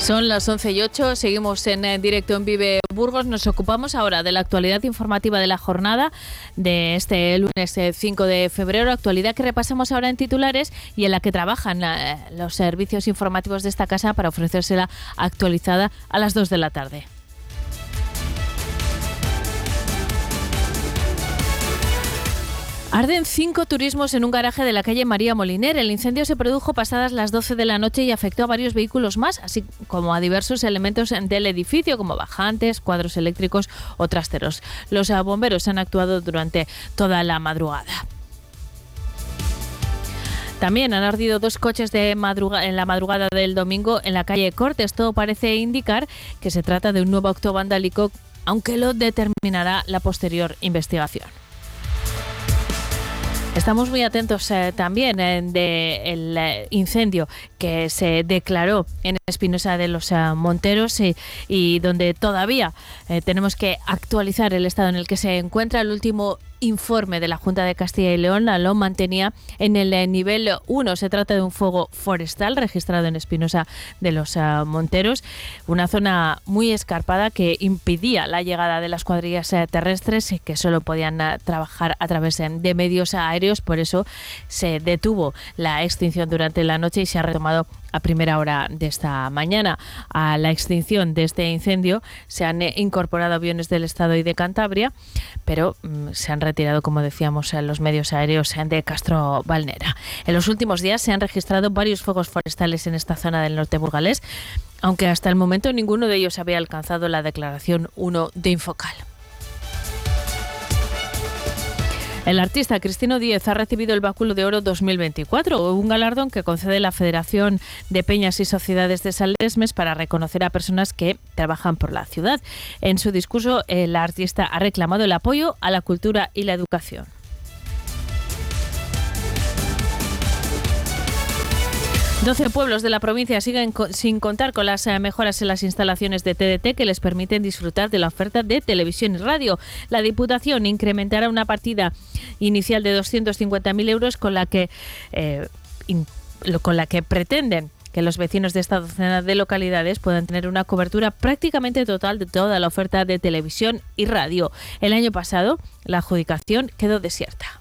Son las 11 y 8, seguimos en eh, directo en Vive Burgos. Nos ocupamos ahora de la actualidad informativa de la jornada de este lunes 5 eh, de febrero, actualidad que repasamos ahora en titulares y en la que trabajan eh, los servicios informativos de esta casa para ofrecérsela actualizada a las 2 de la tarde. Arden cinco turismos en un garaje de la calle María Moliner. El incendio se produjo pasadas las 12 de la noche y afectó a varios vehículos más, así como a diversos elementos del edificio, como bajantes, cuadros eléctricos o trasteros. Los eh, bomberos han actuado durante toda la madrugada. También han ardido dos coches de en la madrugada del domingo en la calle Cortes. Todo parece indicar que se trata de un nuevo acto vandálico, aunque lo determinará la posterior investigación. Estamos muy atentos eh, también eh, del eh, incendio que se declaró en Espinosa de los Monteros y donde todavía tenemos que actualizar el estado en el que se encuentra. El último informe de la Junta de Castilla y León lo mantenía en el eh, nivel 1. Se trata de un fuego forestal registrado en Espinosa de los eh, Monteros, una zona muy escarpada que impedía la llegada de las cuadrillas eh, terrestres que solo podían trabajar a través de medios aéreos. Por eso se detuvo la extinción durante la noche y se ha retomado a primera hora de esta mañana. A la extinción de este incendio se han incorporado aviones del Estado y de Cantabria, pero mm, se han retirado, como decíamos, los medios aéreos de Castro Valnera. En los últimos días se han registrado varios fuegos forestales en esta zona del norte burgalés, aunque hasta el momento ninguno de ellos había alcanzado la declaración 1 de Infocal. El artista Cristino Díez ha recibido el Báculo de Oro 2024, un galardón que concede la Federación de Peñas y Sociedades de Salesmes para reconocer a personas que trabajan por la ciudad. En su discurso, el artista ha reclamado el apoyo a la cultura y la educación. 12 pueblos de la provincia siguen sin contar con las eh, mejoras en las instalaciones de TDT que les permiten disfrutar de la oferta de televisión y radio. La Diputación incrementará una partida inicial de 250.000 euros con la que, eh, con la que pretenden que los vecinos de esta docena de localidades puedan tener una cobertura prácticamente total de toda la oferta de televisión y radio. El año pasado la adjudicación quedó desierta.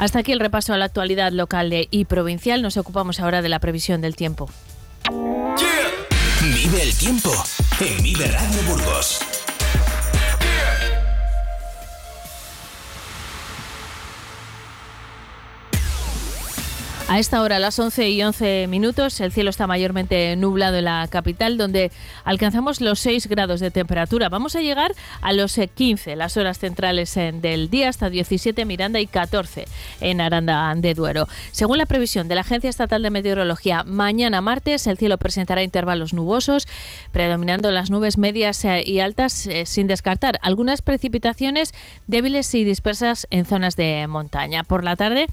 Hasta aquí el repaso a la actualidad local y provincial. Nos ocupamos ahora de la previsión del tiempo. Vive el tiempo en Vive Radio Burgos. A esta hora, a las 11 y 11 minutos, el cielo está mayormente nublado en la capital, donde alcanzamos los 6 grados de temperatura. Vamos a llegar a los 15, las horas centrales del día, hasta 17 Miranda y 14 en Aranda de Duero. Según la previsión de la Agencia Estatal de Meteorología, mañana martes el cielo presentará intervalos nubosos, predominando las nubes medias eh, y altas, eh, sin descartar algunas precipitaciones débiles y dispersas en zonas de montaña. Por la tarde,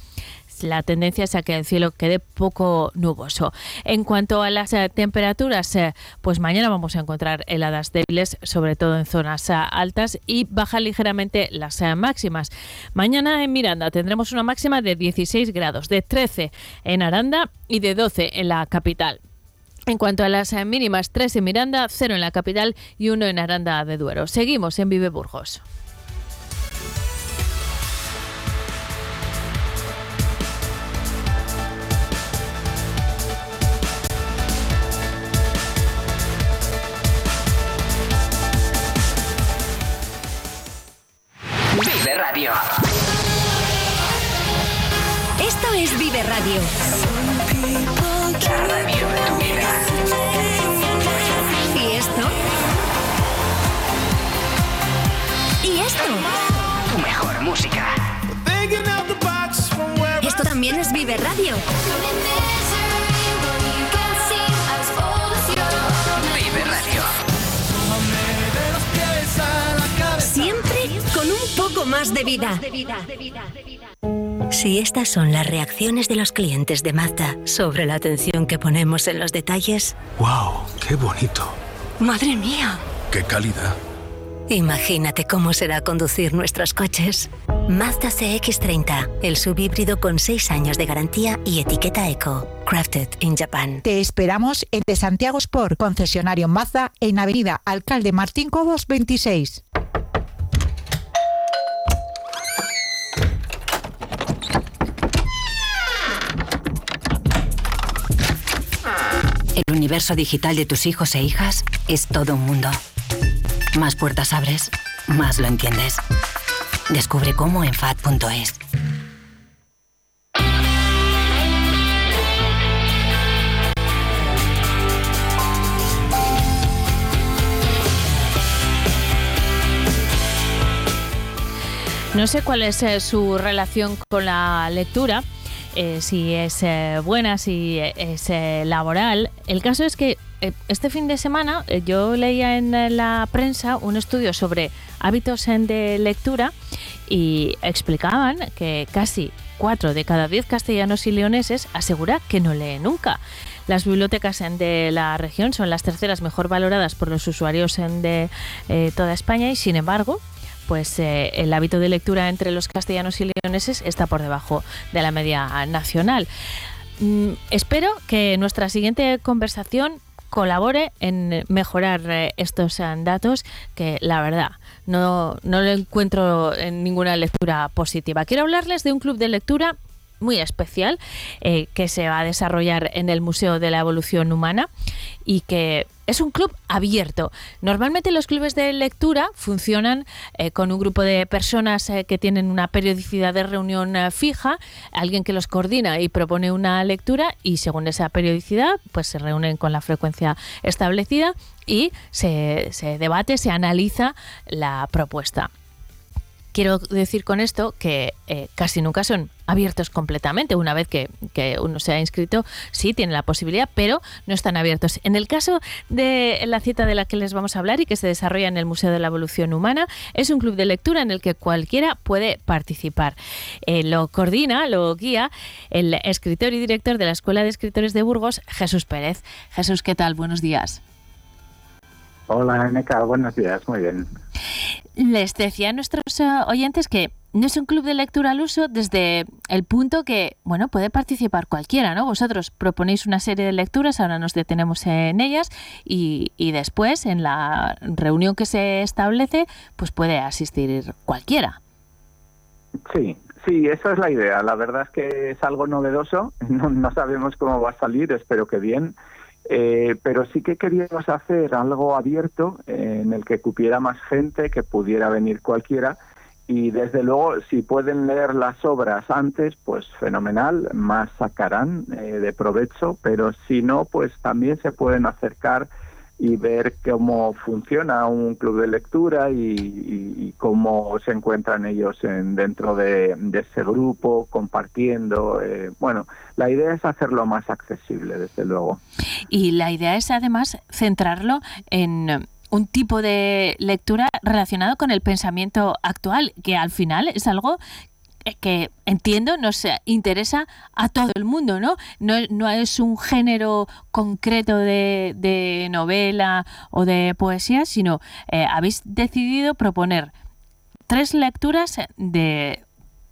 la tendencia es a que el cielo quede poco nuboso. En cuanto a las eh, temperaturas, eh, pues mañana vamos a encontrar heladas débiles, sobre todo en zonas eh, altas, y bajan ligeramente las máximas. Mañana en Miranda tendremos una máxima de 16 grados, de 13 en Aranda y de 12 en la capital. En cuanto a las mínimas, 3 en Miranda, 0 en la capital y 1 en Aranda de Duero. Seguimos en Vive Burgos. Radio. Esto es Vive Radio. La radio de tu vida. ¿Y esto? ¿Y esto? Tu mejor música. Esto también es Vive Radio. Más de vida. Si estas son las reacciones de los clientes de Mazda sobre la atención que ponemos en los detalles, ¡Wow! ¡Qué bonito! ¡madre mía! ¡Qué calidad! Imagínate cómo será conducir nuestros coches. Mazda CX30, el subhíbrido con 6 años de garantía y etiqueta eco. Crafted in Japan. Te esperamos en De Santiago Sport, concesionario Mazda, en Avenida Alcalde Martín Cobos 26. El universo digital de tus hijos e hijas es todo un mundo. Más puertas abres, más lo entiendes. Descubre cómo en FAD.es. No sé cuál es eh, su relación con la lectura, eh, si es eh, buena, si es eh, laboral. El caso es que este fin de semana yo leía en la prensa un estudio sobre hábitos de lectura y explicaban que casi 4 de cada 10 castellanos y leoneses asegura que no lee nunca. Las bibliotecas de la región son las terceras mejor valoradas por los usuarios de toda España y sin embargo pues eh, el hábito de lectura entre los castellanos y leoneses está por debajo de la media nacional. Mm, espero que nuestra siguiente conversación colabore en mejorar eh, estos eh, datos que la verdad no, no lo encuentro en ninguna lectura positiva. Quiero hablarles de un club de lectura muy especial eh, que se va a desarrollar en el Museo de la Evolución Humana y que es un club abierto. Normalmente los clubes de lectura funcionan eh, con un grupo de personas eh, que tienen una periodicidad de reunión fija, alguien que los coordina y propone una lectura y según esa periodicidad pues se reúnen con la frecuencia establecida y se, debate, se analiza la propuesta. Quiero decir con esto que casi nunca son abiertos completamente. Una vez que, que, uno se ha inscrito, sí tiene la posibilidad, pero no están abiertos. En el caso de la cita de la que les vamos a hablar y que se desarrolla en el Museo de la Evolución Humana, es un club de lectura en el que cualquiera puede participar. Eh, lo coordina, lo guía el escritor y director de la Escuela de Escritores de Burgos, Jesús Pérez. Jesús, ¿qué tal? Buenos días. Hola, Neca, buenos días, muy bien. Les decía a nuestros uh, oyentes que no es un club de lectura al uso desde el punto que, bueno, puede participar cualquiera, ¿no? Vosotros proponéis una serie de lecturas, ahora nos detenemos en ellas y, y después, en la reunión que se establece, pues puede asistir cualquiera. Sí, sí, esa es la idea. La verdad es que es algo novedoso, no, no sabemos cómo va a salir, espero que bien. Eh, pero sí que queríamos hacer algo abierto eh, en el que cupiera más gente, que pudiera venir cualquiera. Y desde luego, si pueden leer las obras antes, pues fenomenal, más sacarán eh, de provecho, pero si no, pues también se pueden acercar y ver cómo funciona un club de lectura y, cómo se encuentran ellos en, dentro de, de, ese grupo, compartiendo. Eh, bueno, la idea es hacerlo más accesible, desde luego. Y la idea es además centrarlo en un tipo de lectura relacionado con el pensamiento actual, que al final es algo que entiendo nos interesa a todo el mundo, ¿no? No, no es un género concreto de, novela o de poesía, sino eh, habéis decidido proponer tres lecturas de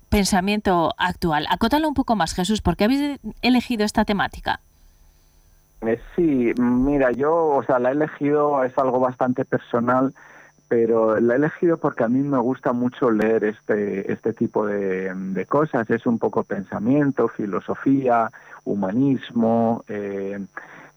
pensamiento actual. Acótalo un poco más, Jesús, ¿por qué habéis elegido esta temática? Eh, sí, mira, yo, o sea, la he elegido, es algo bastante personal pero la he elegido porque a mí me gusta mucho leer este, este tipo de, cosas. Es un poco pensamiento, filosofía, humanismo, eh,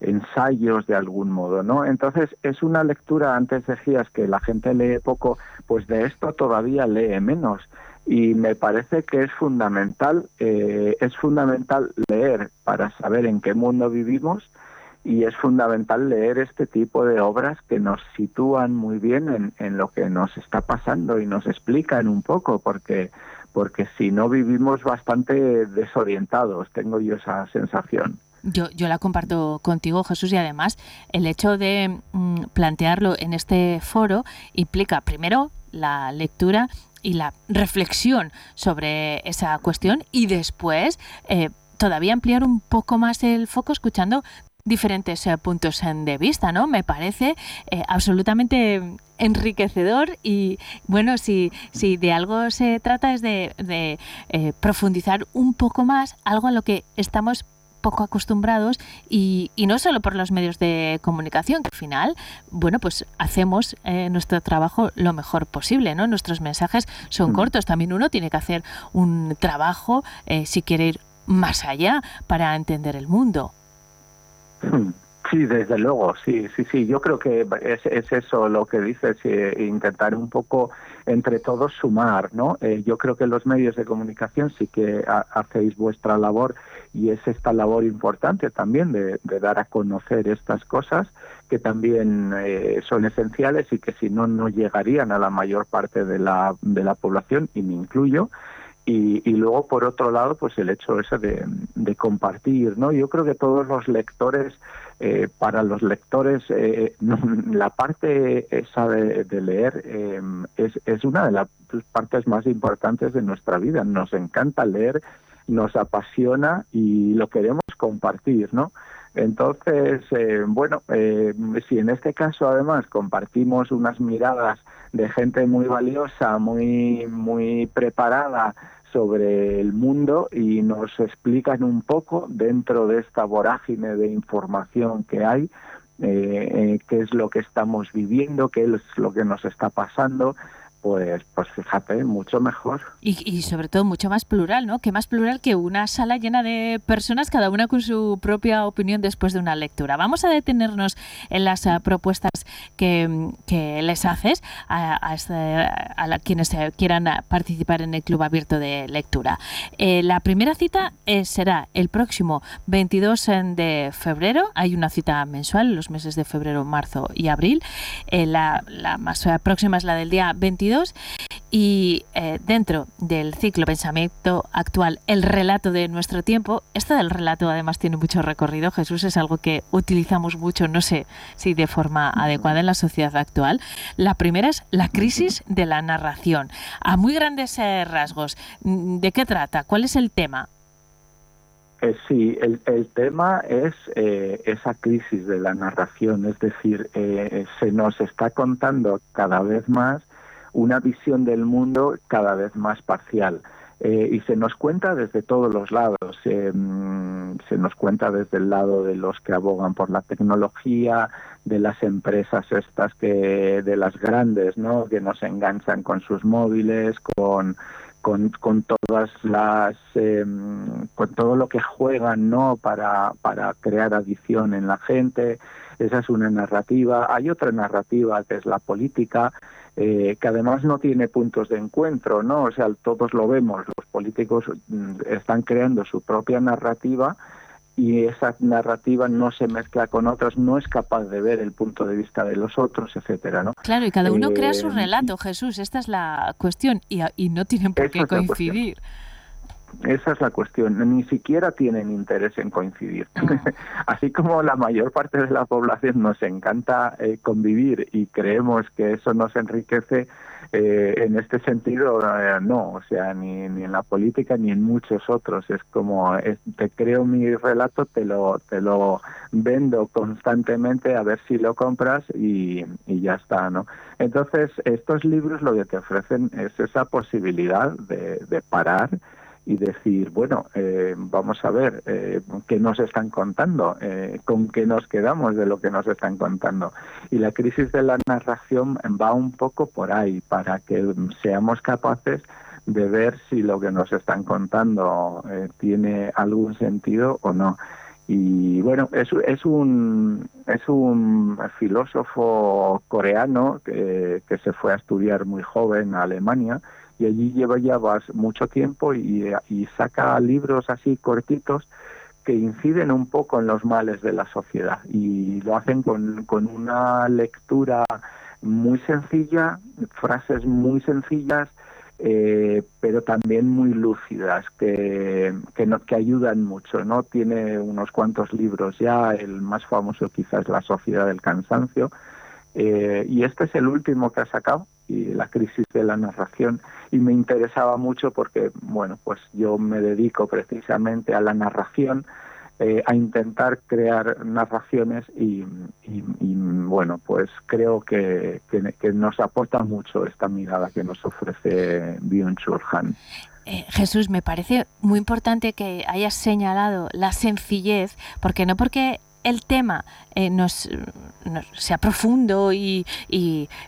ensayos de algún modo, ¿no? Entonces es una lectura, antes decías que la gente lee poco, pues de esto todavía lee menos. Y me parece que es fundamental, eh, es fundamental leer para saber en qué mundo vivimos, y es fundamental leer este tipo de obras que nos sitúan muy bien en, en, lo que nos está pasando y nos explican un poco, porque, porque si no vivimos bastante desorientados, tengo yo esa sensación. Yo, yo la comparto contigo, Jesús, y además el hecho de mm, plantearlo en este foro implica primero la lectura y la reflexión sobre esa cuestión y después eh, todavía ampliar un poco más el foco escuchando diferentes eh, puntos de vista, ¿no? Me parece eh, absolutamente enriquecedor y bueno, si, si de algo se trata es de, de profundizar un poco más algo a lo que estamos poco acostumbrados y, y, no solo por los medios de comunicación, que al final, bueno, pues hacemos eh, nuestro trabajo lo mejor posible, ¿no? Nuestros mensajes son mm. cortos, también uno tiene que hacer un trabajo eh, si quiere ir más allá para entender el mundo. Sí, desde luego, sí, sí, sí. Yo creo que es, es eso lo que dices, eh, intentar un poco entre todos sumar, ¿no? Eh, yo creo que los medios de comunicación sí que hacéis vuestra labor y es esta labor importante también de, dar a conocer estas cosas que también eh, son esenciales y que si no, no llegarían a la mayor parte de la, de la población, y me incluyo. Y, y, luego, por otro lado, pues el hecho ese de, compartir, ¿no? Yo creo que todos los lectores, eh, para los lectores, eh, la parte esa de, leer eh, es, es una de las partes más importantes de nuestra vida. Nos encanta leer, nos apasiona y lo queremos compartir, ¿no? Entonces, bueno, si en este caso además compartimos unas miradas de gente muy valiosa, muy, muy preparada, sobre el mundo y nos explican un poco dentro de esta vorágine de información que hay eh, eh, qué es lo que estamos viviendo, qué es lo que nos está pasando, pues, pues fíjate, mucho mejor. Y, sobre todo mucho más plural, ¿no? Que más plural que una sala llena de personas, cada una con su propia opinión después de una lectura. Vamos a detenernos en las uh, propuestas que, que, les haces a, a, este, a quienes eh, quieran participar en el Club Abierto de Lectura. Eh, la primera cita eh, será el próximo 22 de febrero. Hay una cita mensual, los meses de febrero, marzo y abril. la, la más próxima es la del día 22 y eh, dentro del ciclo pensamiento actual, el relato de nuestro tiempo, esto del relato además tiene mucho recorrido, Jesús, es algo que utilizamos mucho, no sé si de forma adecuada en la sociedad actual. La primera es la crisis de la narración. A muy grandes eh, rasgos, mm, ¿de qué trata? ¿Cuál es el tema? Eh, sí, el, el, tema es esa crisis de la narración, es decir, se nos está contando cada vez más una visión del mundo cada vez más parcial. Eh, y se nos cuenta desde todos los lados. Mm, se nos cuenta desde el lado de los que abogan por la tecnología, de las empresas estas que, de las grandes, ¿no? Que nos enganchan con sus móviles, con, con, con todas las, eh, con todo lo que juegan, ¿no? Para, para crear adicción en la gente. Esa es una narrativa. Hay otra narrativa que es la política, eh, que además no tiene puntos de encuentro, ¿no? O sea, todos lo vemos, los políticos mm, están creando su propia narrativa y esa narrativa no se mezcla con otras, no es capaz de ver el punto de vista de los otros, etcétera, ¿no? Claro, y cada uno crea su eh, relato, Jesús, esta es la cuestión, y, y no tienen por qué coincidir. Esa es la cuestión. Ni siquiera tienen interés en coincidir. Ah. Así como la mayor parte de la población nos encanta eh, convivir y creemos que eso nos enriquece, eh, en este sentido eh, no. O sea, ni, ni en la política ni en muchos otros. Es como te creo mi relato, te lo te lo vendo constantemente a ver si lo compras y, y ya está, ¿no? Entonces estos libros lo que te ofrecen es esa posibilidad de, de parar y decir, bueno, eh, vamos a ver eh, qué nos están contando, eh, con qué nos quedamos de lo que nos están contando. Y la crisis de la narración va un poco por ahí, para que seamos capaces de ver si lo que nos están contando tiene algún sentido o no. Y bueno, es, un, es un filósofo coreano que se fue a estudiar muy joven a Alemania y allí lleva ya mucho tiempo y, saca libros así cortitos que inciden un poco en los males de la sociedad y lo hacen con, con una lectura muy sencilla, frases muy sencillas, eh, pero también muy lúcidas, que, que, no, que ayudan mucho. ¿no? Tiene unos cuantos libros ya, el más famoso quizás La Sociedad del Cansancio, eh, y este es el último que ha sacado, y la crisis de la narración, y me interesaba mucho porque, bueno, pues yo me dedico precisamente a la narración eh, a intentar crear narraciones y, bueno, pues creo que, que, nos aporta mucho esta mirada que nos ofrece Byung-Chul Han. Eh, Jesús, me parece muy importante que hayas señalado la sencillez, porque no porque el tema eh, nos, sea profundo y,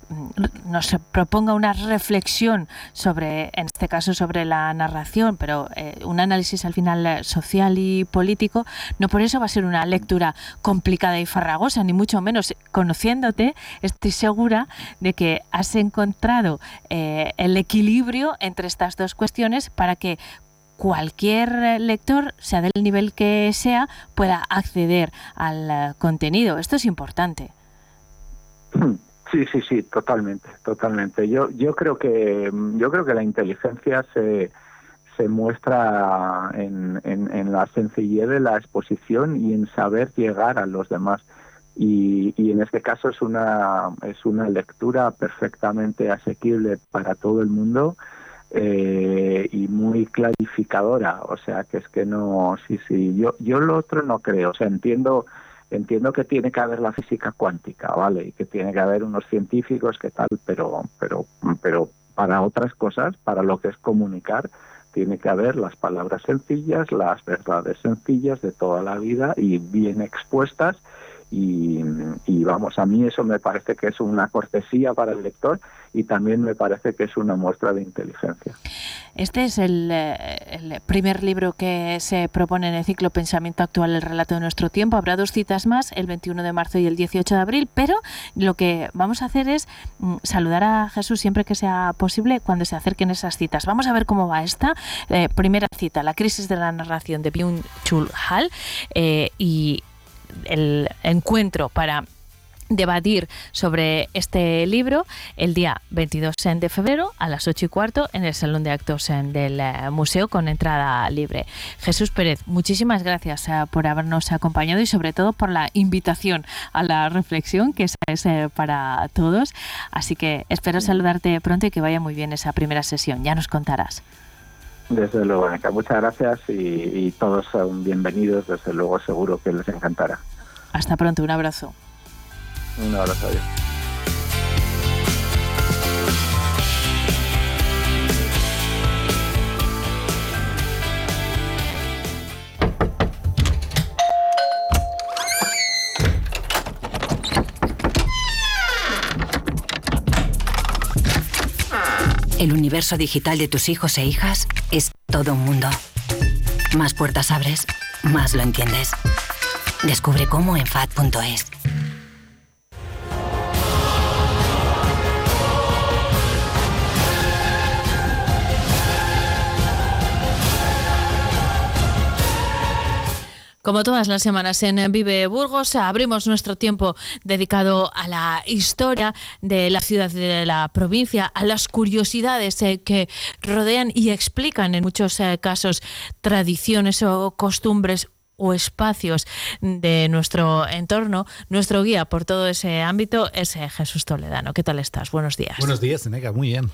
mm, nos proponga una reflexión sobre, en este caso, sobre la narración, pero eh, un análisis al final eh, social y político, no por eso va a ser una lectura complicada y farragosa, ni mucho menos. Conociéndote, estoy segura de que has encontrado el equilibrio entre estas dos cuestiones para que cualquier lector, sea del nivel que sea, pueda acceder al eh, contenido. Esto es importante. Sí, sí, sí, totalmente, totalmente. Yo, yo creo que, yo creo que la inteligencia se, se muestra en, en, la sencillez de la exposición y en saber llegar a los demás. Y, y, en este caso es una es una lectura perfectamente asequible para todo el mundo eh, y muy clarificadora. O sea que es que no sí sí yo yo lo otro no creo. O sea entiendo entiendo que tiene que haber la física cuántica vale y que tiene que haber unos científicos que tal pero pero pero para otras cosas para lo que es comunicar tiene que haber las palabras sencillas las verdades sencillas de toda la vida y bien expuestas y, vamos, a mí eso me parece que es una cortesía para el lector y también me parece que es una muestra de inteligencia. Este es el, eh, primer libro que se propone en el ciclo Pensamiento Actual, el relato de nuestro tiempo. Habrá dos citas más, el 21 de marzo y el 18 de abril, pero lo que vamos a hacer es mm, saludar a Jesús siempre que sea posible cuando se acerquen esas citas. Vamos a ver cómo va esta eh, primera cita, la crisis de la narración de Byung-Chul Hal eh, y el encuentro para debatir sobre este libro el día 22 de febrero a las 8 y cuarto en el Salón de Actos del eh, Museo con entrada libre. Jesús Pérez, muchísimas gracias eh, por habernos acompañado y sobre todo por la invitación a la reflexión que es eh, para todos. Así que espero saludarte pronto y que vaya muy bien esa primera sesión. Ya nos contarás. Desde luego, muchas gracias y, todos son bienvenidos, desde luego seguro que les encantará. Hasta pronto, un abrazo. Un abrazo, adiós. El universo digital de tus hijos e hijas es todo un mundo. Más puertas abres, más lo entiendes. Descubre cómo en FAD.es. Como todas las semanas en Vive Burgos, abrimos nuestro tiempo dedicado a la historia de la ciudad de la provincia, a las curiosidades eh, que rodean y explican en muchos eh, casos tradiciones o costumbres o espacios de nuestro entorno. Nuestro guía por todo ese ámbito es eh, Jesús Toledano. ¿Qué tal estás? Buenos días. Buenos días, Neca. Muy bien.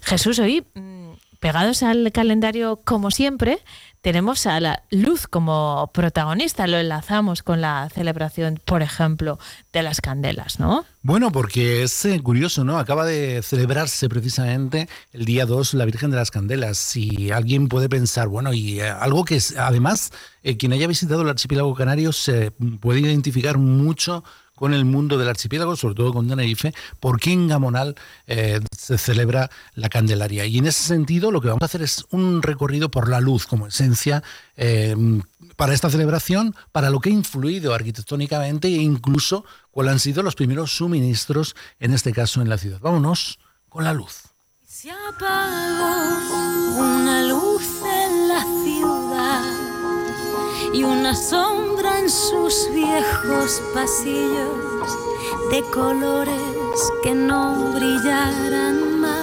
Jesús, hoy mm, pegados al calendario como siempre, tenemos a la luz como protagonista. Lo enlazamos con la celebración, por ejemplo, de las candelas, ¿no? Bueno, porque es eh, curioso, ¿no? Acaba de celebrarse precisamente el día 2 la Virgen de las Candelas. Si alguien puede pensar, bueno, y eh, algo que es, además, eh, quien haya visitado el archipiélago canario se puede identificar mucho con el mundo del archipiélago, sobre todo con Tenerife, porque en Gamonal eh, se celebra la Candelaria. Y en ese sentido lo que vamos a hacer es un recorrido por la luz como esencia eh, para esta celebración, para lo que ha influido arquitectónicamente e incluso cuáles han sido los primeros suministros, en este caso en la ciudad. Vámonos con la luz. Se apagó una luz y una sombra en sus viejos pasillos de colores que no brillaran más.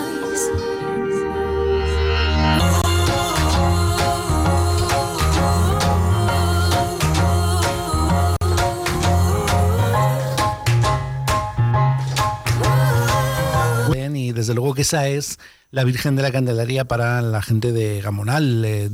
y desde luego que esa es la Virgen de la Candelaria para la gente de Gamonal. Eh,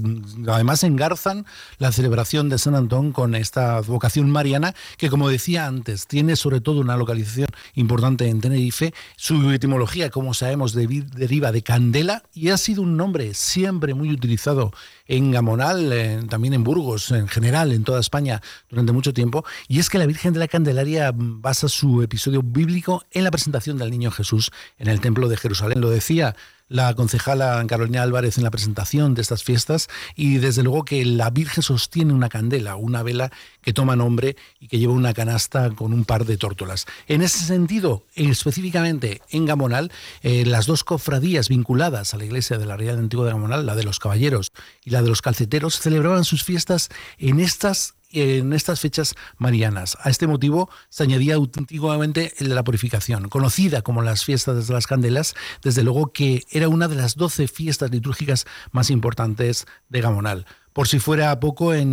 además engarzan la celebración de San Antón con esta vocación mariana que, como decía antes, tiene sobre todo una localización importante en Tenerife. Su etimología, como sabemos, deriva de candela y ha sido un nombre siempre muy utilizado en Gamonal, también en Burgos, en general, en toda España, durante mucho tiempo. Y es que la Virgen de la Candelaria basa su episodio bíblico en la presentación del niño Jesús en el Templo de Jerusalén. Lo decía la concejala Carolina Álvarez en la presentación de estas fiestas y desde luego que la Virgen sostiene una candela, una vela que toma nombre y que lleva una canasta con un par de tórtolas. En ese sentido, específicamente en Gamonal, eh, las dos cofradías vinculadas a la iglesia de la Real Antigua de Gamonal, la de los caballeros y la de los calceteros, celebraban sus fiestas en estas en estas fechas marianas. A este motivo se añadía auténticamente el de la purificación, conocida como las fiestas de las candelas, desde luego que era una de las doce fiestas litúrgicas más importantes de Gamonal. Por si fuera poco, en,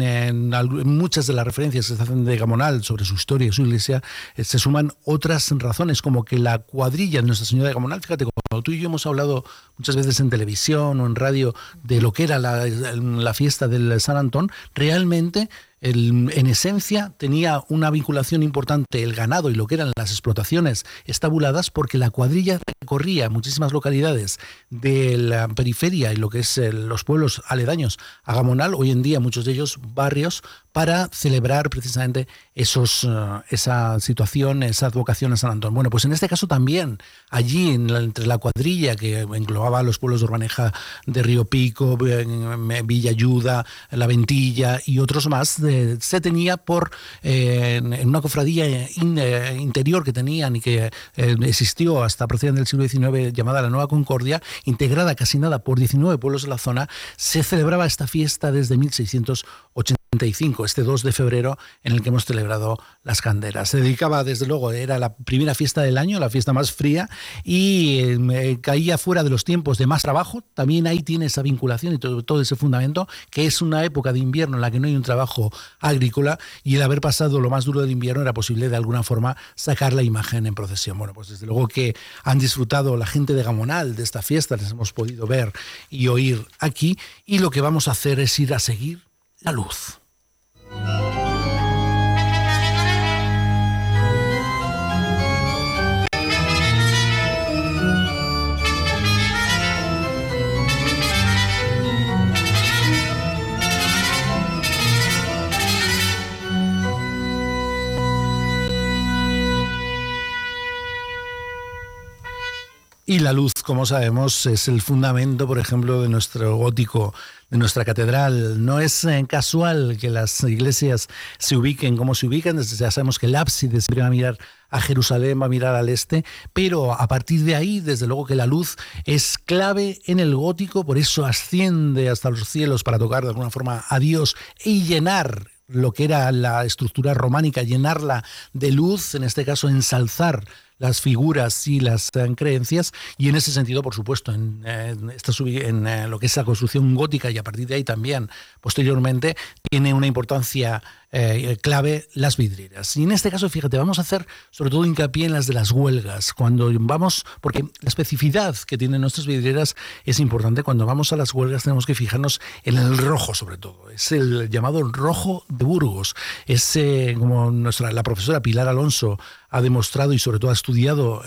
muchas de las referencias que se hacen de Gamonal sobre su historia y su iglesia, eh, se suman otras razones, como que la cuadrilla de Nuestra Señora de Gamonal, fíjate, cuando tú y yo hemos hablado muchas veces en televisión o en radio de lo que era la, la fiesta del San Antón, realmente en esencia tenía una vinculación importante el ganado y lo que eran las explotaciones estabuladas porque la cuadrilla recorría muchísimas localidades de la periferia y lo que es los pueblos aledaños a Gamonal, hoy en día muchos de ellos barrios, para celebrar precisamente esos, eh, esa situación, esa advocación a San Antón. Bueno, pues en este caso también, allí entre la cuadrilla que englobaba los pueblos de Urbaneja de Río Pico, Villa Ayuda, La Ventilla y otros más, se tenía por en una cofradía eh, interior que tenían y que eh, existió hasta proceder del siglo XIX llamada la Nueva Concordia, integrada casi nada por 19 pueblos de la zona, se celebraba esta fiesta desde 1680 este 2 de febrero, en el que hemos celebrado las canderas. Se dedicaba, desde luego, era la primera fiesta del año, la fiesta más fría, y eh, caía fuera de los tiempos de más trabajo. También ahí tiene esa vinculación y todo, todo ese fundamento, que es una época de invierno en la que no hay un trabajo agrícola, y el haber pasado lo más duro del invierno era posible de alguna forma sacar la imagen en procesión. Bueno, pues desde luego que han disfrutado la gente de Gamonal de esta fiesta, les hemos podido ver y oír aquí, y lo que vamos a hacer es ir a seguir la luz. Thank you. Y la luz, como sabemos, es el fundamento, por ejemplo, de nuestro gótico, de nuestra catedral. No es eh, casual que las iglesias se ubiquen como se ubican. Ya sabemos que el ábside siempre va a mirar a Jerusalén, va a mirar al este, pero a partir de ahí, desde luego que la luz es clave en el gótico, por eso asciende hasta los cielos para tocar de alguna forma a Dios y llenar lo que era la estructura románica, llenarla de luz, en este caso ensalzar las figuras y las eh, creencias, y en ese sentido, por supuesto, en, esta, en eh, lo que es la construcción gótica y a partir de ahí también, posteriormente, tiene una importancia eh, clave las vidrieras. Y en este caso, fíjate, vamos a hacer sobre todo hincapié en las de las huelgas. Cuando vamos, porque la especificidad que tienen nuestras vidrieras es importante, cuando vamos a las huelgas tenemos que fijarnos en el rojo sobre todo. Es el llamado rojo de Burgos. Es como nuestra, la profesora Pilar Alonso ha demostrado y sobre todo ha estudiado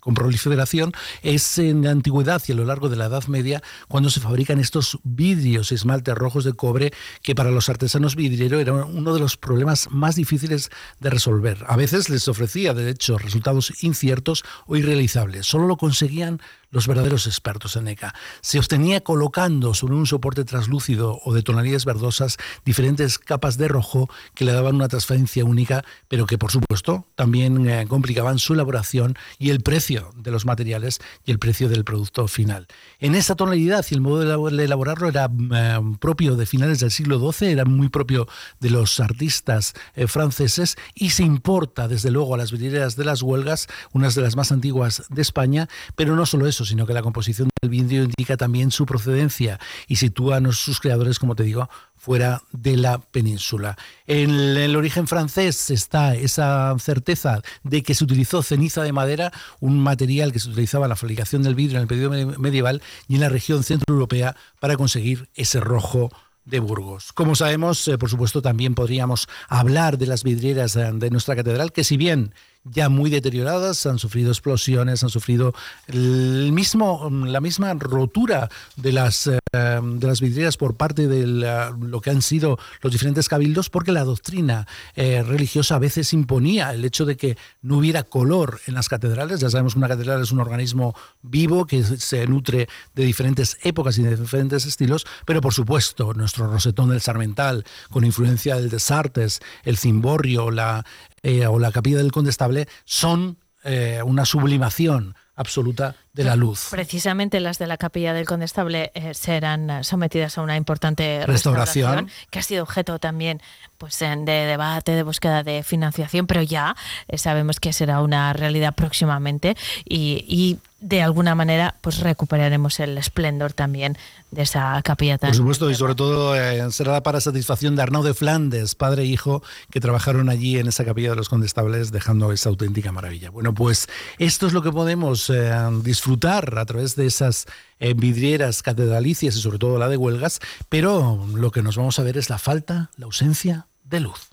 con proliferación es en la antigüedad y a lo largo de la Edad Media cuando se fabrican estos vidrios, esmaltes rojos de cobre, que para los artesanos vidrieros era uno de los problemas más difíciles de resolver. A veces les ofrecía, de hecho, resultados inciertos o irrealizables. Solo lo conseguían los verdaderos expertos en ECA. Se obtenía colocando sobre un soporte translúcido o de tonalidades verdosas diferentes capas de rojo que le daban una transferencia única, pero que por supuesto también eh, complicaban su elaboración y el precio de los materiales y el precio del producto final. En esa tonalidad y el modo de elaborarlo era eh, propio de finales del siglo XII, era muy propio de los artistas eh, franceses y se importa desde luego a las vidrieras de las huelgas, unas de las más antiguas de España, pero no solo eso, sino que la composición del vidrio indica también su procedencia y sitúa a sus creadores, como te digo, fuera de la península. En el origen francés está esa certeza de que se utilizó ceniza de madera, un material que se utilizaba en la fabricación del vidrio en el periodo medieval y en la región centroeuropea para conseguir ese rojo de Burgos. Como sabemos, eh, por supuesto, también podríamos hablar de las vidrieras eh, de nuestra catedral, que si bien ya muy deterioradas, han sufrido explosiones, han sufrido el mismo, la misma rotura de las, eh, de las vidrieras por parte de lo que han sido los diferentes cabildos, porque la doctrina eh, religiosa a veces imponía el hecho de que no hubiera color en las catedrales. Ya sabemos que una catedral es un organismo vivo que se nutre de diferentes épocas y de diferentes estilos, pero por supuesto nuestro rosetón del Sarmental, con influencia del Desartes, el cimborrio, la, eh, o la capilla del Condestable son eh, una sublimación absoluta de la luz. Precisamente las de la capilla del Condestable eh, serán sometidas a una importante restauración, que ha sido objeto también pues, de debate, de búsqueda de financiación, pero ya sabemos que será una realidad próximamente y de alguna manera pues recuperaremos el esplendor también de esa capilla tan Por supuesto, y sobre todo eh, será para satisfacción de Arnaud de Flandes, padre e hijo, que trabajaron allí en esa capilla de los condestables, dejando esa auténtica maravilla. Bueno, pues esto es lo que podemos eh, disfrutar a través de esas eh, vidrieras catedralicias y sobre todo la de Huelgas, pero lo que nos vamos a ver es la falta, la ausencia de luz.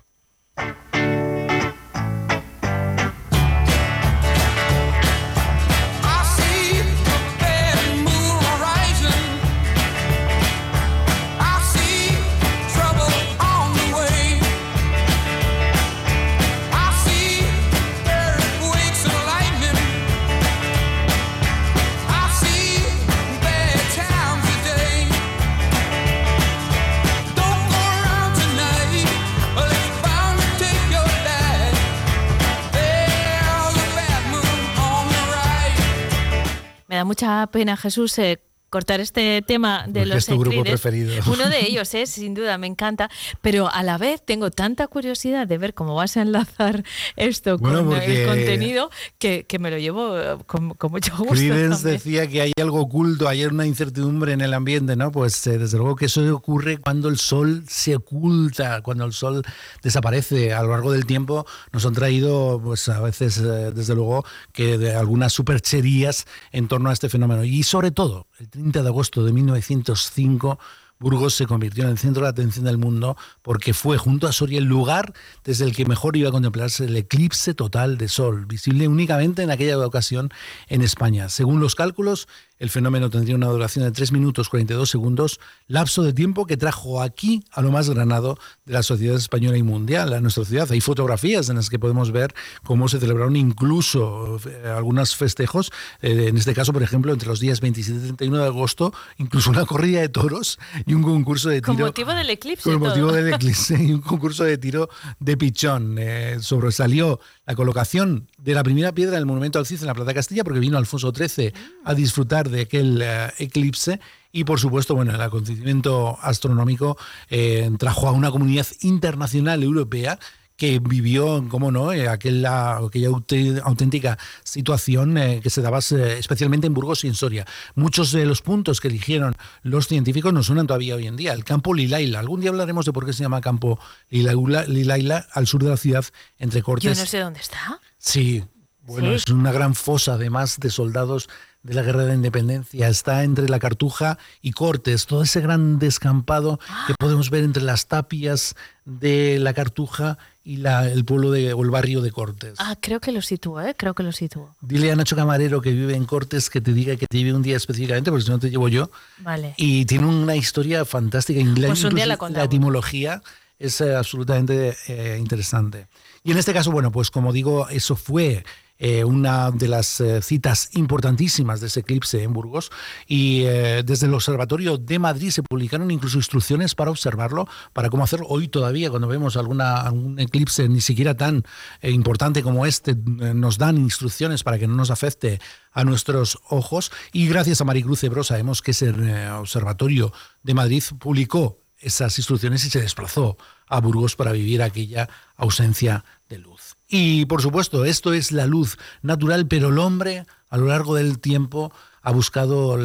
Mucha pena, Jesús, eh, cortar este tema de los es tu grupo preferido. Uno de ellos es, sin duda, me encanta, pero a la vez tengo tanta curiosidad de ver cómo vas a enlazar esto con el contenido que, me lo llevo eh, con, mucho gusto. Creedence decía que hay algo oculto, hay una incertidumbre en el ambiente, ¿no? Pues eh, desde luego que eso ocurre cuando el sol se oculta, cuando el sol desaparece a lo largo del tiempo. Nos han traído, pues a veces, eh, desde luego, que de algunas supercherías en torno a este fenómeno. Y sobre todo, el 30 de agosto de 1905, Burgos se convirtió en el centro de atención del mundo porque fue junto a Soria el lugar desde el que mejor iba a contemplarse el eclipse total de Sol, visible únicamente en aquella ocasión en España. Según los cálculos, el fenómeno tendría una duración de 3 minutos 42 segundos, lapso de tiempo que trajo aquí a lo más granado de la sociedad española y mundial, a nuestra ciudad. Hay fotografías en las que podemos ver cómo se celebraron incluso eh, algunos festejos, eh, en este caso, por ejemplo, entre los días 27 y 31 de agosto, incluso una corrida de toros y un concurso de tiro. Con motivo del eclipse. Con motivo del eclipse y un concurso de tiro de pichón. Eh, sobresalió la colocación de la primera piedra del monumento al Cid en la Plaza Castilla, porque vino Alfonso XIII a disfrutar de aquel eh, eclipse. Y por supuesto, bueno, el acontecimiento astronómico eh, trajo a una comunidad internacional europea que vivió, cómo no, eh, aquella, auténtica situación que se daba especialmente en Burgos y en Soria. Muchos de los puntos que eligieron los científicos nos suenan todavía hoy en día. El campo Lilaila. Algún día hablaremos de por qué se llama campo Lilaila, al sur de la ciudad, entre Cortes. Yo no sé dónde está. Sí, bueno, es una gran fosa además de soldados de la Guerra de la Independencia. Está entre la Cartuja y Cortes, todo ese gran descampado que podemos ver entre las tapias de la Cartuja y la, el pueblo de, o el barrio de Cortes. Ah, creo que lo sitúo, ¿eh? creo que lo sitúo. Dile a Nacho Camarero que vive en Cortes que te diga que te lleve un día específicamente, porque si no te llevo yo. Vale. Y tiene una historia fantástica. Pues un día la, la etimología es eh, absolutamente eh, interesante. Y en este caso, bueno, pues como digo, eso fue eh, una de las citas importantísimas de ese eclipse en Burgos y desde el Observatorio de Madrid se publicaron incluso instrucciones para observarlo, para cómo hacerlo. Hoy todavía cuando vemos alguna, algún eclipse ni siquiera tan importante como este, nos dan instrucciones para que no nos afecte a nuestros ojos y gracias a Maricruz Ebro sabemos que ese Observatorio de Madrid publicó esas instrucciones y se desplazó a Burgos para vivir aquella ausencia de luz. Y por supuesto, esto es la luz natural, pero el hombre a lo largo del tiempo ha buscado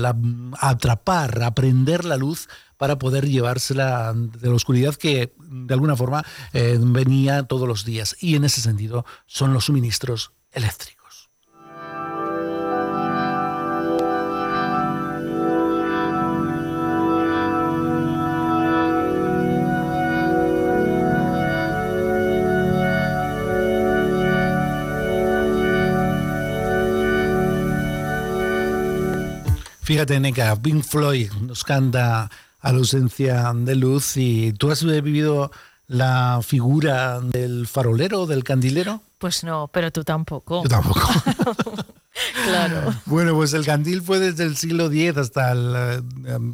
atrapar, aprender la luz para poder llevársela de la oscuridad que de alguna forma eh, venía todos los días. Y en ese sentido son los suministros eléctricos. Fíjate, Neka, Pink Floyd nos canta a la ausencia de luz y tú has vivido la figura del farolero, del candilero. Pues no, pero tú tampoco. Yo tampoco. claro. Bueno, pues el candil fue desde el siglo X hasta eh,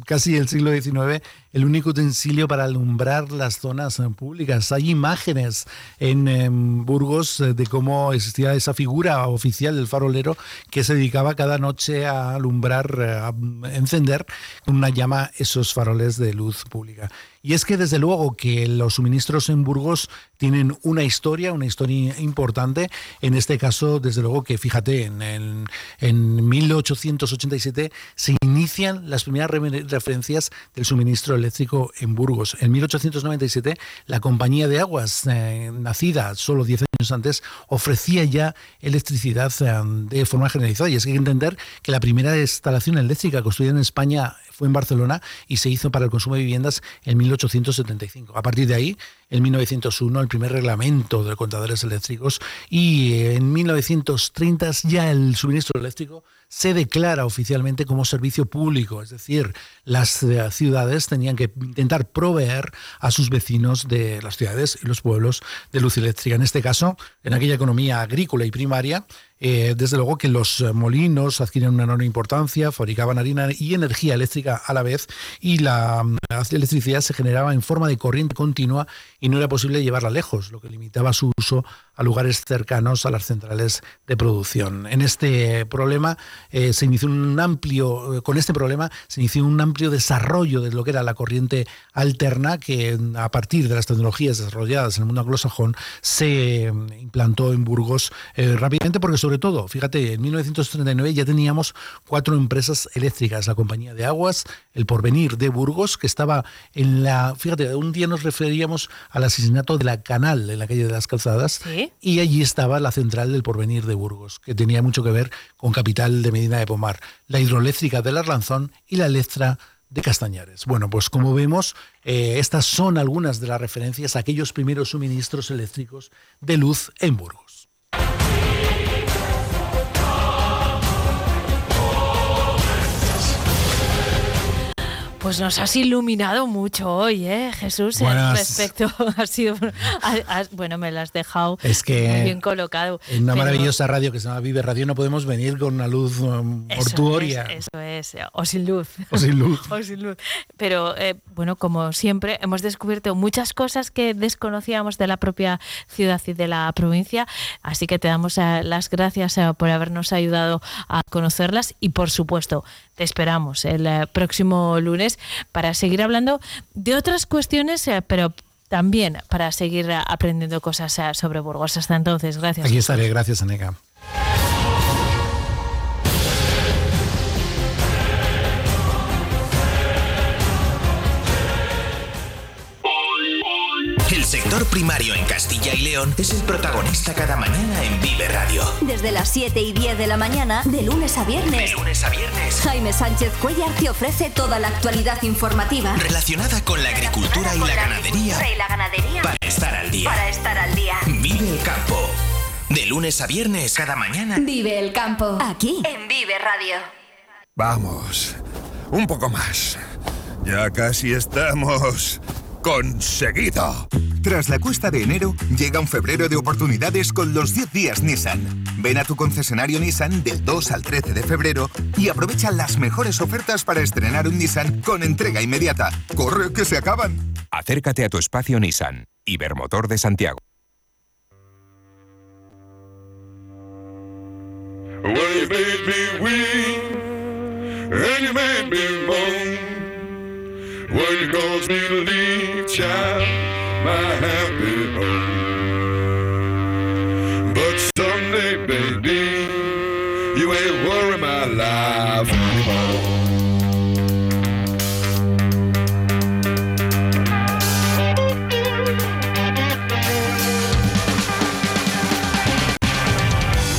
casi el siglo XIX el único utensilio para alumbrar las zonas eh, públicas. Hay imágenes en, Burgos eh, de cómo existía esa figura oficial del farolero que se dedicaba cada noche a alumbrar, a encender con una llama esos faroles de luz pública. Y es que desde luego que los suministros en Burgos tienen una historia, una historia importante. En este caso, desde luego que fíjate, en, en 1887 se inician las primeras referencias del suministro eléctrico en Burgos. En 1897 la compañía de aguas, eh, nacida solo 10 años antes, ofrecía ya electricidad eh, de forma generalizada. Y es que hay que entender que la primera instalación eléctrica construida en España fue en Barcelona y se hizo para el consumo de viviendas en 1875. A partir de ahí, en 1901, el primer reglamento de contadores eléctricos y en 1930 ya el suministro eléctrico se declara oficialmente como servicio público, es decir, las eh, ciudades tenían que intentar proveer a sus vecinos de las ciudades y los pueblos de luz eléctrica. En este caso, en aquella economía agrícola y primaria, eh, desde luego que los molinos adquieren una enorme importancia, fabricaban harina y energía eléctrica a la vez y la, la, electricidad se generaba en forma de corriente continua y no era posible llevarla lejos, lo que limitaba su uso a lugares cercanos a las centrales de producción. En este problema eh, se inició un amplio, con este problema se inició un amplio desarrollo de lo que era la corriente alterna que a partir de las tecnologías desarrolladas en el mundo anglosajón se implantó en Burgos rápidamente porque sobre todo, fíjate, en 1939 ya teníamos cuatro empresas eléctricas, la compañía de aguas, el Porvenir de Burgos, que estaba en la, fíjate, un día nos referíamos al asesinato de la Canal en la calle de las Calzadas, y allí estaba la central del Porvenir de Burgos, que tenía mucho que ver con Capital de Medina de Pomar, la hidroeléctrica del Arlanzón y la Electra de Castañares. Bueno, pues como vemos, eh, estas son algunas de las referencias a aquellos primeros suministros eléctricos de luz en Burgos. Pues nos has iluminado mucho hoy, ¿eh, Jesús? Bueno, respecto, ha sido, has, bueno, me lo has dejado es que muy bien colocado. En una pero, maravillosa radio que se llama Vive Radio no podemos venir con una luz um, eso mortuoria. Es, eso es, o sin luz. O sin luz. o sin luz. Pero eh, bueno, como siempre, hemos descubierto muchas cosas que desconocíamos de la propia ciudad y de la provincia, así que te damos eh, las gracias eh, por habernos ayudado a conocerlas y por supuesto, te esperamos el eh, próximo lunes para seguir hablando de otras cuestiones, eh, pero también para seguir eh, aprendiendo cosas sobre Burgos. Hasta entonces, gracias. Aquí estaré, gracias, Anega. Primario en Castilla y León es el protagonista cada mañana en Vive Radio. Desde las 7 y 10 de la mañana, de lunes a De viernes, lunes a viernes. Jaime Sánchez Cuellar te ofrece toda la actualidad informativa. Relacionada con la agricultura y la ganadería. y la ganadería. Para estar al día. Para estar al día. Vive el campo. De lunes a viernes cada mañana. Vive el campo. Aquí, en Vive Radio. Vamos, un poco más. Ya casi estamos conseguido. Tras la cuesta de enero, llega un febrero de oportunidades con los 10 días Nissan. Ven a tu concesionario Nissan del 2 al 13 de febrero y aprovecha las mejores ofertas para estrenar un Nissan con entrega inmediata. ¡Corre, que se acaban! Acércate a tu espacio Nissan, Ibermotor de Santiago. Well, you made me weak, and you made me moan. When he calls me to leave, child, my happy home. But someday, baby, you ain't worry my life anymore.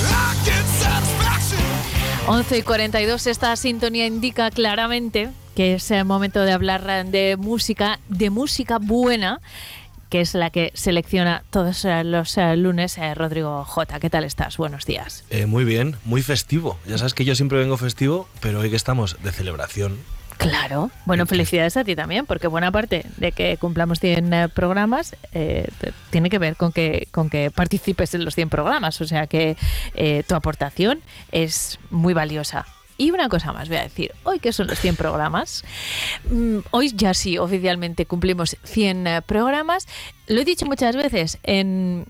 I get satisfaction. 11 y 42, esta sintonía indica claramente que es el momento de hablar de música, de música buena, que es la que selecciona todos eh, los eh, lunes eh, Rodrigo J. ¿Qué tal estás? Buenos días. Eh, muy bien, muy festivo. Ya sabes que yo siempre vengo festivo, pero hoy que estamos de celebración. Claro. Bueno, felicidades a ti también, porque buena parte de que cumplamos 100 eh, programas eh, tiene que ver con que, con que participes en los 100 programas. O sea que eh, tu aportación es muy valiosa. Y una cosa más voy a decir, hoy que son los 100 programas, mm, hoy ya sí oficialmente cumplimos 100 eh, programas, lo he dicho muchas veces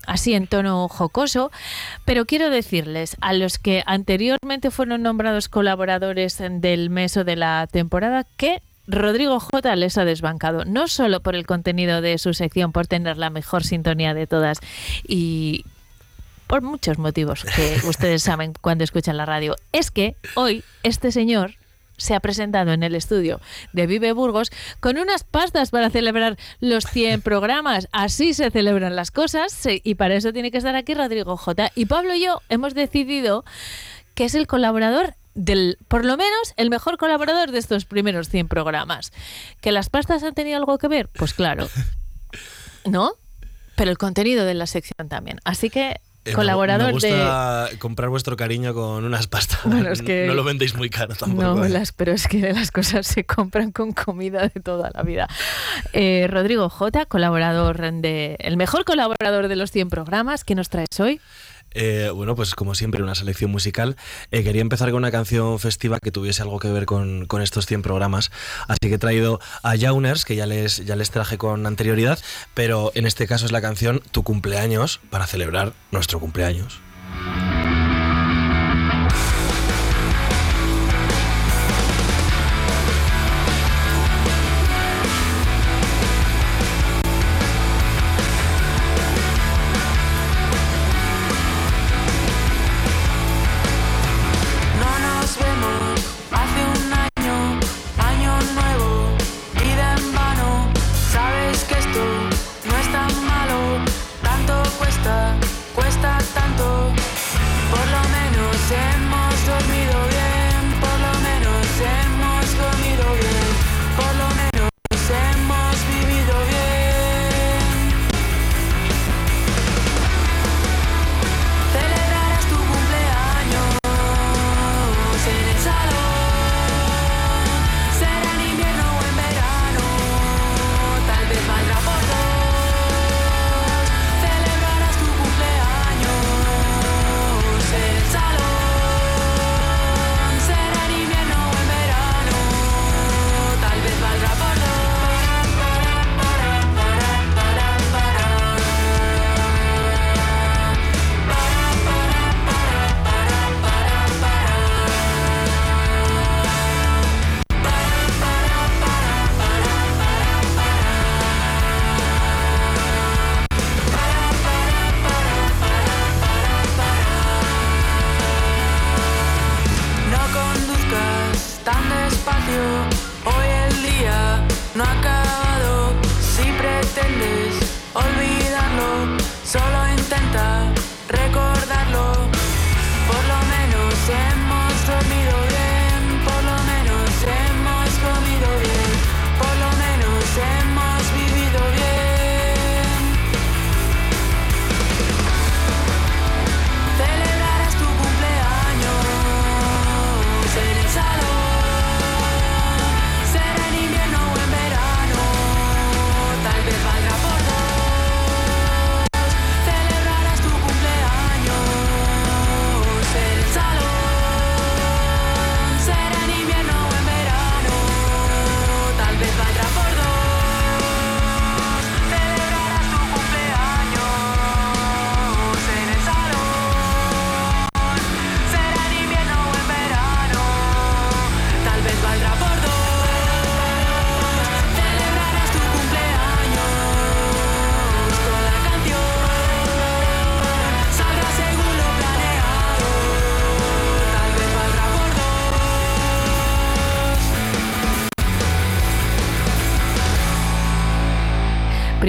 así en tono jocoso, pero quiero decirles a los que anteriormente fueron nombrados colaboradores del mes o de la temporada que Rodrigo J les ha desbancado, no solo por el contenido de su sección, por tener la mejor sintonía de todas y por muchos motivos que ustedes saben cuando escuchan la radio, es que hoy este señor se ha presentado en el estudio de Vive Burgos con unas pastas para celebrar los 100 programas. Así se celebran las cosas sí, y para eso tiene que estar aquí Rodrigo J. Y Pablo y yo hemos decidido que es el colaborador del, por lo menos, el mejor colaborador de estos primeros 100 programas. ¿Que las pastas han tenido algo que ver? Pues claro. ¿No? Pero el contenido de la sección también. Así que, Eh, colaborador me de... gusta comprar vuestro cariño con unas pastas. Bueno, es que- No lo vendéis muy caro tampoco. No, ¿eh? las, pero es que las cosas se compran con comida de toda la vida. Eh, Rodrigo J, colaborador de. El mejor colaborador de los 100 programas. ¿Qué nos traes hoy? Eh, bueno, pues como siempre, una selección musical. Eh, quería empezar con una canción festiva que tuviese algo que ver con, estos 100 programas. Así que he traído a Jauners, que ya les, ya les traje con anterioridad, pero en este caso es la canción Tu cumpleaños para celebrar nuestro cumpleaños.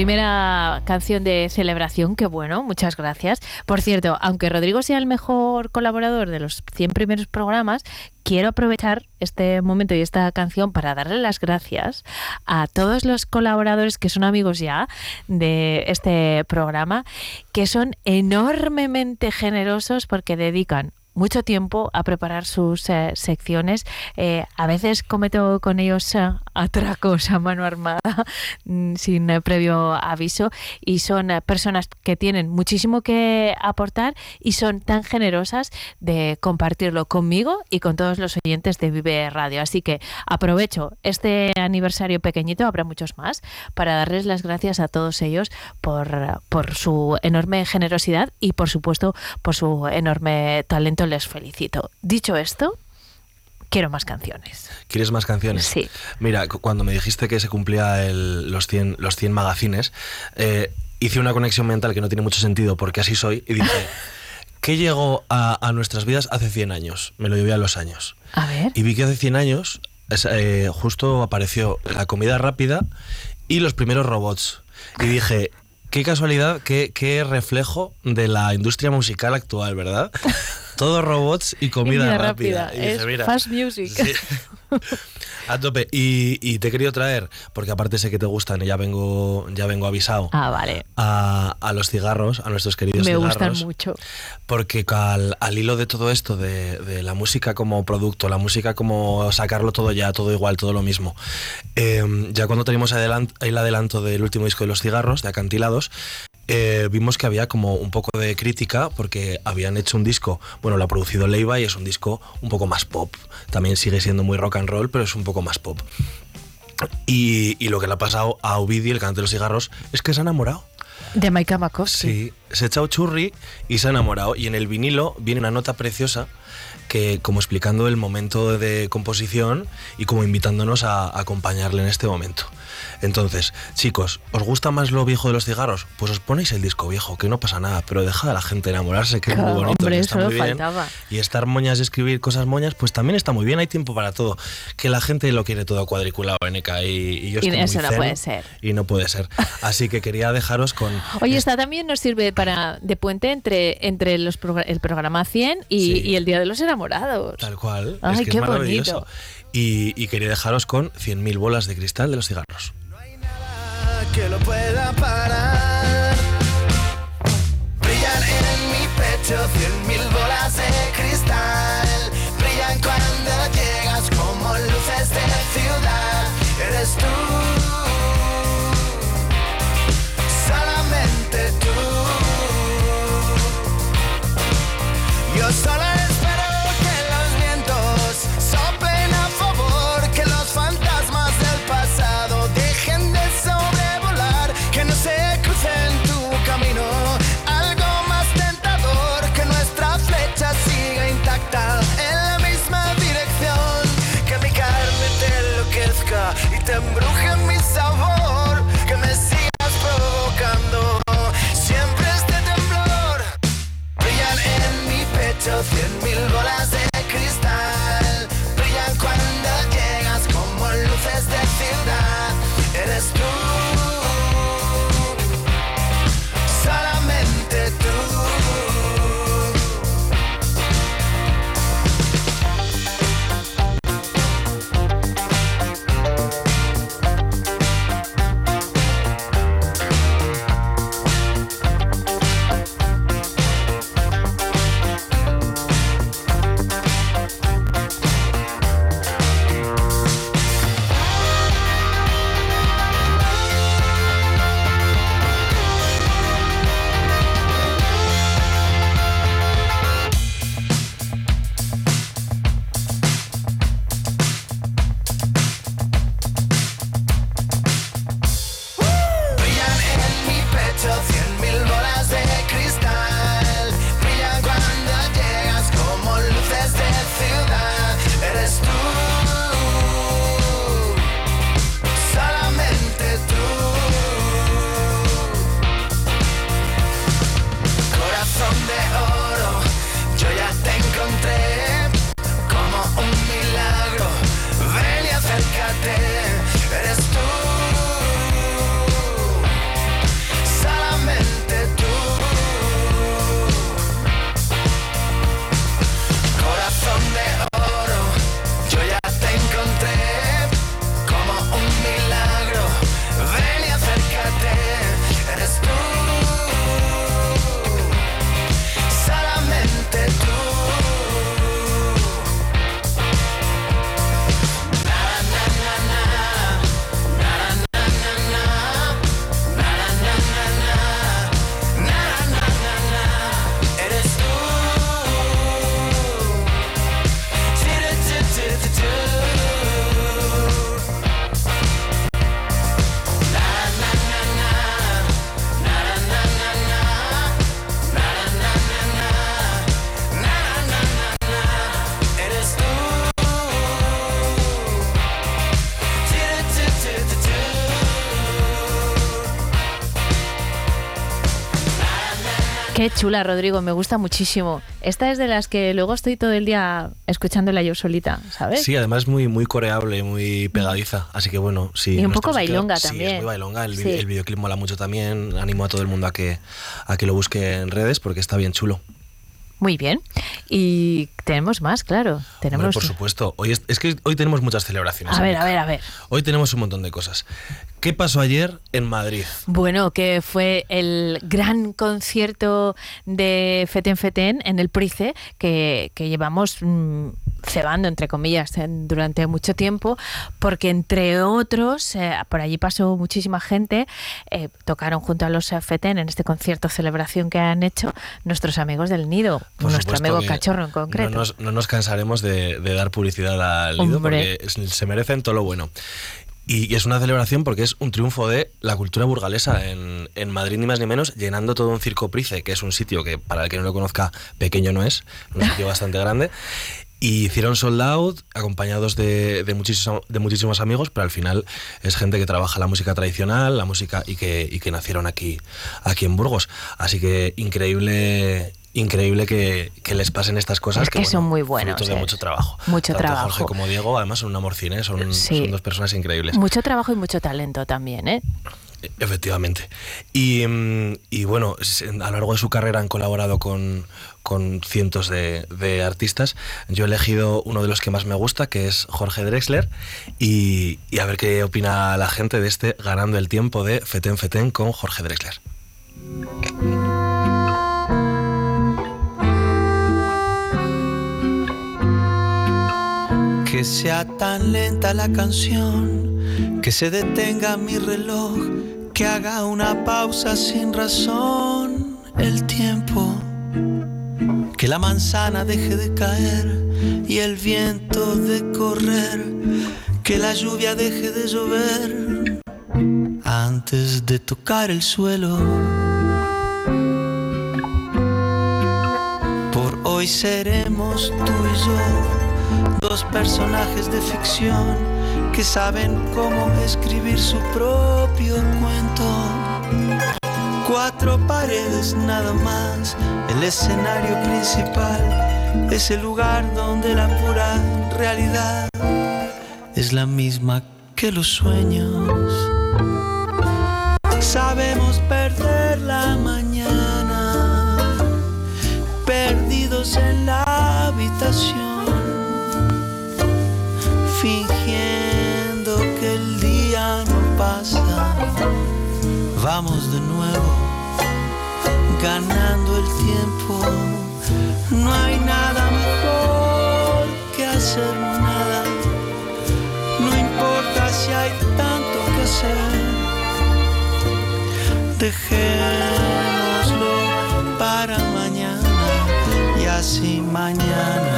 Primera canción de celebración, qué bueno, muchas gracias. Por cierto, aunque Rodrigo sea el mejor colaborador de los 100 primeros programas, quiero aprovechar este momento y esta canción para darle las gracias a todos los colaboradores que son amigos ya de este programa, que son enormemente generosos porque dedican mucho tiempo a preparar sus eh, secciones. Eh, a veces cometo con ellos eh, atracos a mano armada mm, sin eh, previo aviso y son personas que tienen muchísimo que aportar y son tan generosas de compartirlo conmigo y con todos los oyentes de Vive Radio. Así que aprovecho este aniversario pequeñito, habrá muchos más, para darles las gracias a todos ellos por, por su enorme generosidad y por supuesto por su enorme talento. Les felicito. Dicho esto, quiero más canciones. ¿Quieres más canciones? Sí. Mira, cu- cuando me dijiste que se cumplía el- los, 100, los 100 magazines, eh, hice una conexión mental que no tiene mucho sentido porque así soy y dije, ¿qué llegó a, a nuestras vidas hace 100 años? Me lo llevé a los años. A ver. Y vi que hace 100 años eh, justo apareció la comida rápida y los primeros robots. Y dije, qué casualidad, qué, qué reflejo de la industria musical actual, ¿verdad? Todos robots y comida Comida rápida. rápida, Y dije, es "Mira, fast music. sí". A tope. Y, y te he querido traer, porque aparte sé que te gustan y ya vengo, ya vengo avisado. Ah, vale. A, a los cigarros, a nuestros queridos Me cigarros. gustan mucho. Porque al, al hilo de todo esto, de, de la música como producto, la música como sacarlo todo ya, todo igual, todo lo mismo, eh, ya cuando adelant- el adelanto del último disco de los cigarros, de Acantilados, eh, vimos que había como un poco de crítica porque habían hecho un disco, bueno, lo ha producido Leiva y es un disco un poco más pop. También sigue siendo muy rock and roll, pero es un poco más pop. Y, y lo que le ha pasado a Ovidio, el cantante de los cigarros, es que se ha enamorado. De Maika Makovsky. Sí, se ha echado churri y se ha enamorado. Y en el vinilo viene una nota preciosa que como explicando el momento de composición y como invitándonos a, a acompañarle en este momento. Entonces, chicos, ¿os gusta más lo viejo de los cigarros? Pues os ponéis el disco viejo, que no pasa nada, pero deja a la gente enamorarse, que es muy Claro, bonito, hombre, que está muy bien. faltaba. Y estar moñas y escribir cosas moñas, pues también está muy bien, hay tiempo para todo. Que la gente lo quiere todo cuadriculado, NK, y, y yo Y estoy eso muy no puede ser. Y no puede ser. Así que quería dejaros con... Oye, esta también nos sirve para de puente entre, entre los progr- el programa 100 y, Sí. y el Día de los Enamorados. Tal cual. Ay, es que qué es maravilloso. bonito. Y, y quería dejaros con 100.000 bolas de cristal de los cigarros. que lo pueda parar. Brillan en mi pecho cien mil bolas de cristal. Brillan cuando llegas como luces de ciudad. Eres tú. Qué chula, Rodrigo, me gusta muchísimo. Esta es de las que luego estoy todo el día escuchándola yo solita, ¿sabes? Sí, además muy, muy coreable, muy pegadiza. Así que bueno, sí. Y un poco bailonga sí, también. es muy bailonga. El, Sí. el videoclip mola mucho también. Animo a todo el mundo a que, a que lo busque en redes porque está bien chulo. Muy bien. Y tenemos más, claro. Hombre, Tenemos. por supuesto. Hoy es, es que hoy tenemos muchas celebraciones. a ver, a ver, a ver. Hoy tenemos un montón de cosas. ¿Qué pasó ayer en Madrid? Bueno, que fue el gran concierto de Feten Feten en el Price que, que llevamos mm, cebando, entre comillas, en- durante mucho tiempo, porque entre otros, eh, por allí pasó muchísima gente, eh, tocaron junto a los Feten en este concierto celebración que han hecho nuestros amigos del Nido, Por nuestro amigo Cachorro en concreto. No nos, no nos cansaremos de, de dar publicidad al Lido Hombre. porque se merecen todo lo bueno. Y, es una celebración porque es un triunfo de la cultura burgalesa en, en Madrid, ni más ni menos, llenando todo un circo Price, que es un sitio que, para el que no lo conozca, pequeño no es, un sitio bastante grande. Y hicieron sold out, acompañados de, de, muchísimos, de muchísimos amigos, pero al final es gente que trabaja la música tradicional, la música y que, y que nacieron aquí, aquí en Burgos. Así que increíble, increíble que, que les pasen estas cosas. Es que son muy buenos, Frutos de eh. mucho trabajo. Mucho Tanto trabajo. Jorge como Diego, además son un amor cine, son, Sí. son dos personas increíbles. Mucho trabajo y mucho talento también, ¿eh? Efectivamente. Y, mm, y bueno, a lo largo de su carrera han colaborado con, con cientos de, de artistas. Yo he elegido uno de los que más me gusta, que es Jorge Drexler, y, y a ver qué opina la gente de este Ganando el Tiempo de Feten Feten con Jorge Drexler. Que sea tan lenta la canción, que se detenga mi reloj, que haga una pausa sin razón el tiempo. Que la manzana deje de caer y el viento de correr, que la lluvia deje de llover antes de tocar el suelo. Por hoy seremos tú y yo dos personajes de ficción que saben cómo escribir su propio cuento. Cuatro paredes nada más, el escenario principal es el lugar donde la pura realidad es la misma que los sueños. Sabemos perder la mañana, perdidos en la habitación fingiendo que el día no pasa. Vamos de nuevo, ganando el tiempo. No hay nada mejor que hacer nada. No importa si hay tanto que hacer. Dejémoslo para mañana y así mañana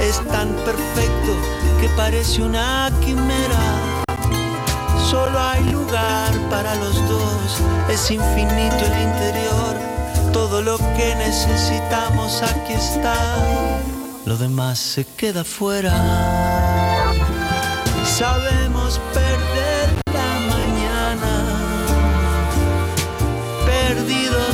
es tan perfecto que parece una quimera. Solo hay lugar para los dos, es infinito el interior, todo lo que necesitamos aquí está, lo demás se queda fuera. Sabemos perder la mañana. Perdidos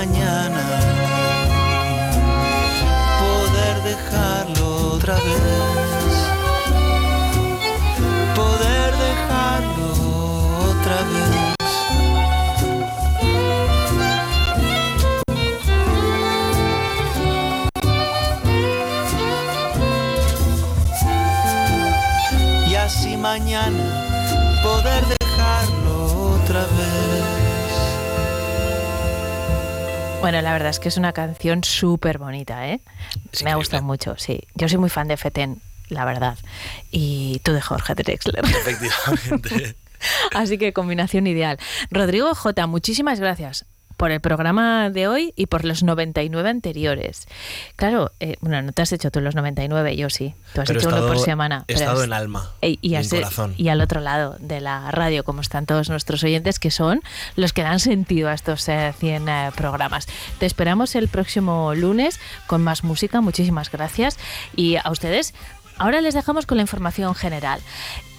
mañana poder dejarlo otra vez, poder dejarlo otra vez. Y así mañana poder Bueno, la verdad es que es una canción súper bonita, ¿eh? Me ha gustado mucho, sí. Yo soy muy fan de Feten, la verdad. Y tú de Jorge Drexler. Efectivamente. Así que combinación ideal. Rodrigo J, muchísimas gracias por el programa de hoy y por los 99 anteriores. Claro, eh, bueno, no te has hecho tú los 99, yo sí. Tú has Pero he hecho uno por estado- semana. he estado es- en alma y, y has- y al otro lado de la radio, como están todos nuestros oyentes, que son los que dan sentido a estos eh, 100 eh, programas. Te esperamos el próximo lunes con más música. Muchísimas gracias. Y a ustedes, ahora les dejamos con la información general.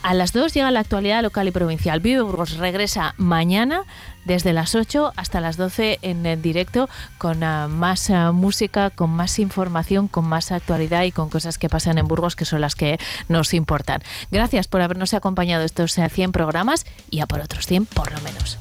A las 2 llega la actualidad local y provincial. Vive Burgos regresa mañana desde las 8 hasta las 12 en directo con ah, más ah, música, con más información, con más actualidad y con cosas que pasan en Burgos que son las que nos importan. Gracias por habernos acompañado estos eh, 100 programas y a por otros 100 por lo menos.